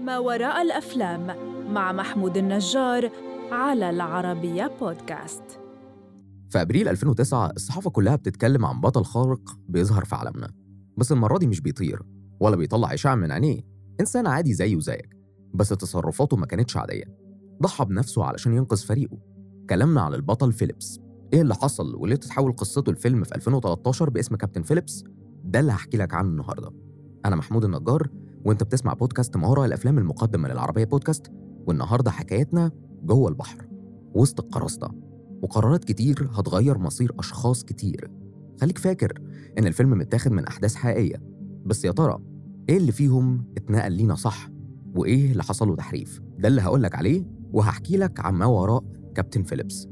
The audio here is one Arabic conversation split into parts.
ما وراء الأفلام مع محمود النجار على العربية بودكاست. في أبريل 2009 الصحافة كلها بتتكلم عن بطل خارق بيظهر في عالمنا بس المرة دي مش بيطير ولا بيطلع إشعاع من عينيه. إنسان عادي زيه وزيك بس تصرفاته ما كانتش عادية. ضحى بنفسه علشان ينقذ فريقه. كلامنا عن البطل فيليبس. إيه اللي حصل وليه تتحول قصته لفيلم في 2013 باسم كابتن فيليبس؟ ده اللي هحكي لك عنه النهارده. أنا محمود النجار وأنت بتسمع بودكاست ما وراء الأفلام المقدم من العربية بودكاست والنهارده حكايتنا جوه البحر وسط القراصنة. وقرارات كتير هتغير مصير أشخاص كتير. خليك فاكر إن الفيلم متاخد من أحداث حقيقية. بس يا ترى إيه اللي فيهم اتنقل لينا صح؟ وإيه اللي حصل له تحريف؟ ده اللي هقولك عليه وهحكي لك عن ما وراء كابتن فيليبس.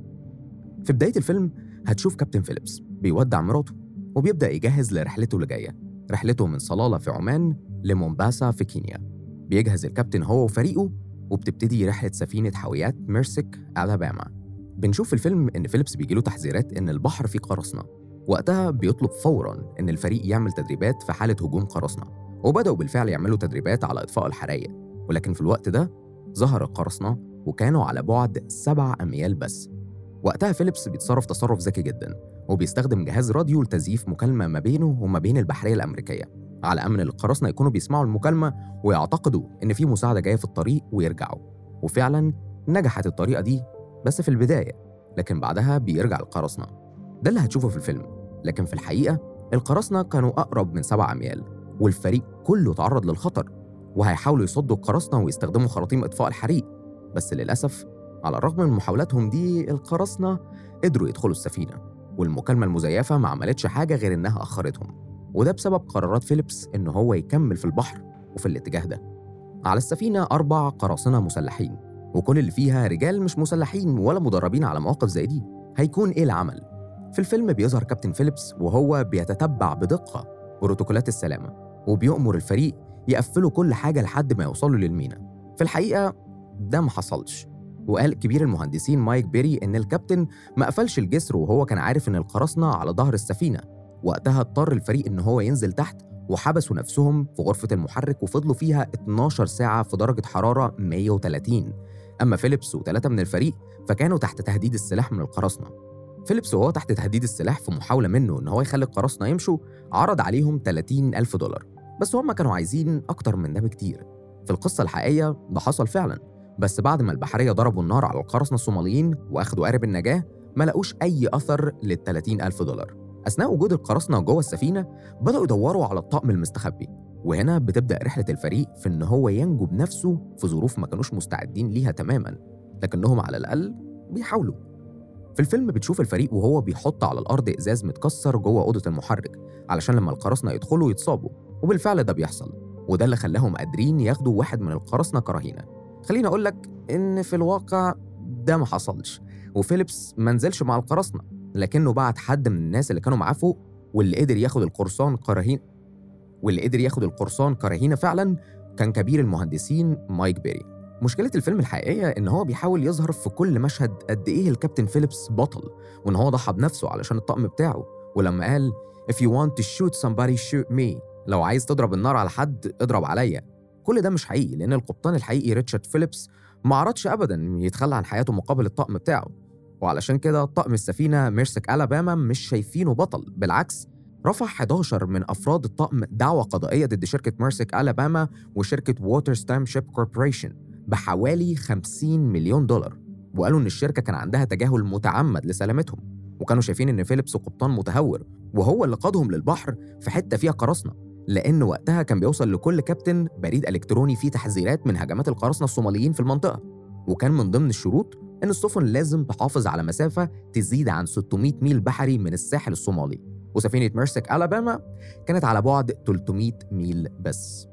في بداية الفيلم هتشوف كابتن فيليبس بيودع مراته وبيبدأ يجهز لرحلته اللي جاية. رحلته من صلالة في عمان لمومباسا في كينيا. بيجهز الكابتن هو وفريقه وبتبتدي رحلة سفينة حاويات ميرسك ألاباما. بنشوف في الفيلم إن فيليبس بيجيله تحذيرات إن البحر فيه قراصنة. وقتها بيطلب فورا إن الفريق يعمل تدريبات في حالة هجوم قراصنة. وبدأوا بالفعل يعملوا تدريبات على إطفاء الحرايق. ولكن في الوقت ده ظهر القراصنة وكانوا على بعد سبع أميال بس. وقتها فيليبس بيتصرف تصرف ذكي جدا وبيستخدم جهاز راديو لتزييف مكالمة ما بينه وما بين البحرية الأمريكية على أمل القراصنة يكونوا بيسمعوا المكالمة ويعتقدوا إن في مساعدة جاية في الطريق ويرجعوا. وفعلا نجحت الطريقة دي بس في البداية لكن بعدها بيرجع القراصنة. ده اللي هتشوفه في الفيلم. لكن في الحقيقة القراصنة كانوا أقرب من سبع أميال والفريق كله تعرض للخطر وهيحاولوا يصدوا القراصنة ويستخدموا خراطيم إطفاء الحريق. بس للأسف على الرغم من محاولاتهم دي القراصنة قدروا يدخلوا السفينة والمكالمة المزيفة ما عملتش حاجة غير إنها أخرتهم وده بسبب قرارات فيليبس إن هو يكمل في البحر وفي الاتجاه ده. على السفينة أربع قراصنة مسلحين وكل اللي فيها رجال مش مسلحين ولا مدربين على مواقف زي دي. هيكون إيه العمل؟ في الفيلم بيظهر كابتن فيليبس وهو بيتتبع بدقة بروتوكولات السلامة وبيأمر الفريق يقفلوا كل حاجة لحد ما يوصلوا للمينا. في الحقيقة ده ما حصلش. وقال كبير المهندسين مايك بيري إن الكابتن ما قفلش الجسر وهو كان عارف إن القراصنة على ظهر السفينة. وقتها اضطر الفريق إن هو ينزل تحت وحبسوا نفسهم في غرفة المحرك وفضلوا فيها 12 ساعة في درجة حرارة 130 أما فيليبس وثلاثة من الفريق فكانوا تحت تهديد السلاح من القراصنة. فيليبس وهو تحت تهديد السلاح في محاولة منه إن هو يخلي القراصنة يمشوا عرض عليهم 30 ألف دولار. بس هم كانوا عايزين أكتر من ده بكتير. في القصة الحقيقية ده حصل فعلا. بس بعد ما البحرية ضربوا النار على القراصنة الصوماليين وأخدوا قارب النجاة ما لقوش أي أثر لل 30 ألف دولار. أثناء وجود القراصنة جوه السفينة بدأوا يدوروا على الطقم المستخبي. وهنا بتبدأ رحلة الفريق في إن هو ينجو بنفسه في ظروف ما كانوش مستعدين ليها تماما لكنهم على الأقل بيحاولوا. في الفيلم بتشوف الفريق وهو بيحط على الأرض إزاز متكسر جوه أوضة المحرك علشان لما القراصنة يدخلوا يتصابوا وبالفعل ده بيحصل. وده اللي خلاهم قادرين ياخدوا واحد من القراصنة كرهينة. خليني أقول لك إن في الواقع ده ما حصلش وفيليبس ما نزلش مع القراصنة لكنه بعت حد من الناس اللي كانوا معاه فوق واللي قدر ياخد القرصان كرهين واللي قدر ياخد القرصان كرهينة فعلا كان كبير المهندسين مايك بيري. مشكلة الفيلم الحقيقية إن هو بيحاول يظهر في كل مشهد قد إيه الكابتن فيليبس بطل وإن هو ضحى بنفسه علشان الطقم بتاعه ولما قال If you want to shoot somebody shoot me. لو عايز تضرب النار على حد اضرب عليا. كل ده مش حقيقي لأن القبطان الحقيقي ريتشارد فيليبس ما عرضش أبدا يتخلى عن حياته مقابل الطقم بتاعه. وعلشان كده طقم السفينة ميرسك ألاباما مش شايفينه بطل بالعكس رفع 11 من أفراد الطقم دعوى قضائية ضد شركة ميرسك ألاباما وشركة Waterman Steamship Corporation بحوالي 50 مليون دولار. وقالوا إن الشركة كان عندها تجاهل متعمد لسلامتهم وكانوا شايفين إن فيليبس قبطان متهور وهو اللي قادهم للبحر في حتة فيها قراصنة لأن وقتها كان بيوصل لكل كابتن بريد إلكتروني فيه تحذيرات من هجمات القراصنة الصوماليين في المنطقة. وكان من ضمن الشروط إن السفن لازم تحافظ على مسافة تزيد عن 600 ميل بحري من الساحل الصومالي. وسفينة ميرسك ألاباما كانت على بعد 300 ميل بس.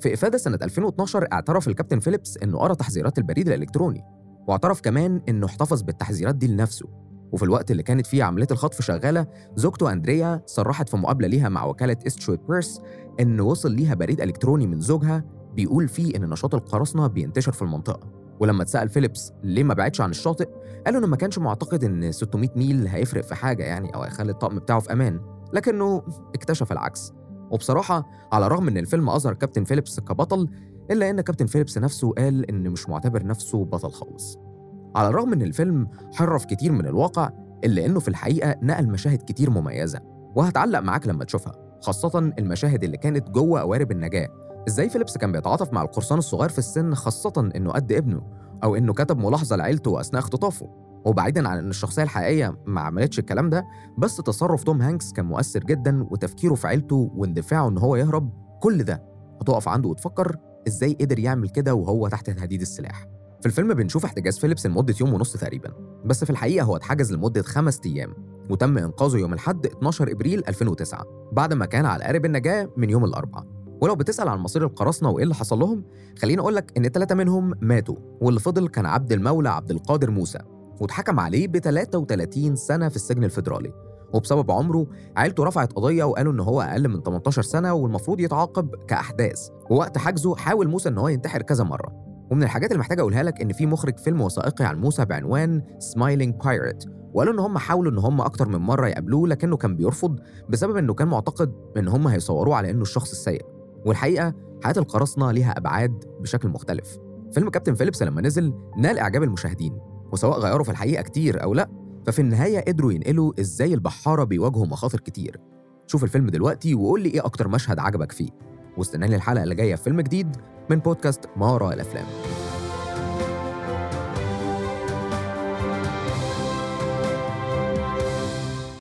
في إفادة سنة 2012 اعترف الكابتن فيليبس إنه قرأ تحذيرات البريد الإلكتروني واعترف كمان إنه احتفظ بالتحذيرات دي لنفسه. وفي الوقت اللي كانت فيه عملية الخطف شغالة زوجته أندريا صرحت في مقابلة ليها مع وكالة أسوشيتد برس إن وصل ليها بريد إلكتروني من زوجها بيقول فيه إن نشاط القراصنة بينتشر في المنطقة. ولما اتسأل فيليبس ليه ما بعدش عن الشاطئ قال إنه ما كانش معتقد إن 600 ميل هيفرق في حاجة يعني أو هيخلي الطقم بتاعه في أمان لكنه اكتشف العكس. وبصراحة على الرغم إن الفيلم أظهر كابتن فيليبس كبطل إلا إن كابتن فيليبس نفسه قال إن مش معتبر نفسه بطل خالص. على الرغم إن الفيلم حرف كتير من الواقع إلا إنه في الحقيقة نقل مشاهد كتير مميزة. وهتعلق معاك لما تشوفها خاصة المشاهد اللي كانت جوه قوارب النجاة. إزاي فيليبس كان بيتعاطف مع القرصان الصغير في السن خاصة إنه قد ابنه أو إنه كتب ملاحظة لعيلته اثناء اختطافه؟ وبعيدا عن إن الشخصية الحقيقية ما عملتش الكلام ده بس تصرف توم هانكس كان مؤثر جدا وتفكيره في عيلته واندفاعه إن هو يهرب كل ده هتقف عنده وتفكر إزاي قدر يعمل كده وهو تحت تهديد السلاح. في الفيلم بنشوف احتجاز فيليبس لمدة يوم ونص تقريبا بس في الحقيقة هو اتحجز لمدة خمس أيام وتم إنقاذه يوم الأحد 12 إبريل 2009 بعد ما كان على قارب النجاة من يوم الأربعاء. ولو بتسأل عن مصير القراصنة وإيه اللي حصل لهم خليني أقول لك إن ثلاثة منهم ماتوا واللي فضل كان عبد المولى عبد القادر موسى واتحكم عليه ب 33 سنة في السجن الفيدرالي. وبسبب عمره عيلته رفعت قضية وقالوا إن هو أقل من 18 سنة والمفروض يتعاقب كأحداث. ووقت حجزه حاول موسى إن هو ينتحر كذا مرة. ومن الحاجات اللي محتاج أقولها لك إن في مخرج فيلم وثائقي عن موسى بعنوان سمايلينج بايرت وقالوا إن هم حاولوا إن هم أكتر من مرة يقابلوه لكنه كان بيرفض بسبب إنه كان معتقد إن هم هيصوروه على إنه الشخص السيء. والحقيقة حياة القراصنة ليها أبعاد بشكل مختلف. فيلم كابتن فيليبس لما نزل نال إعجاب المشاهدين وسواء غيروا في الحقيقة كتير أو لأ ففي النهاية قدروا ينقلوا إزاي البحارة بيواجهوا مخاطر كتير. شوف الفيلم دلوقتي وقول لي إيه أكتر مشهد عجبك فيه. واستناني الحلقة اللي جاية في فيلم جديد من بودكاست ما وراء الأفلام.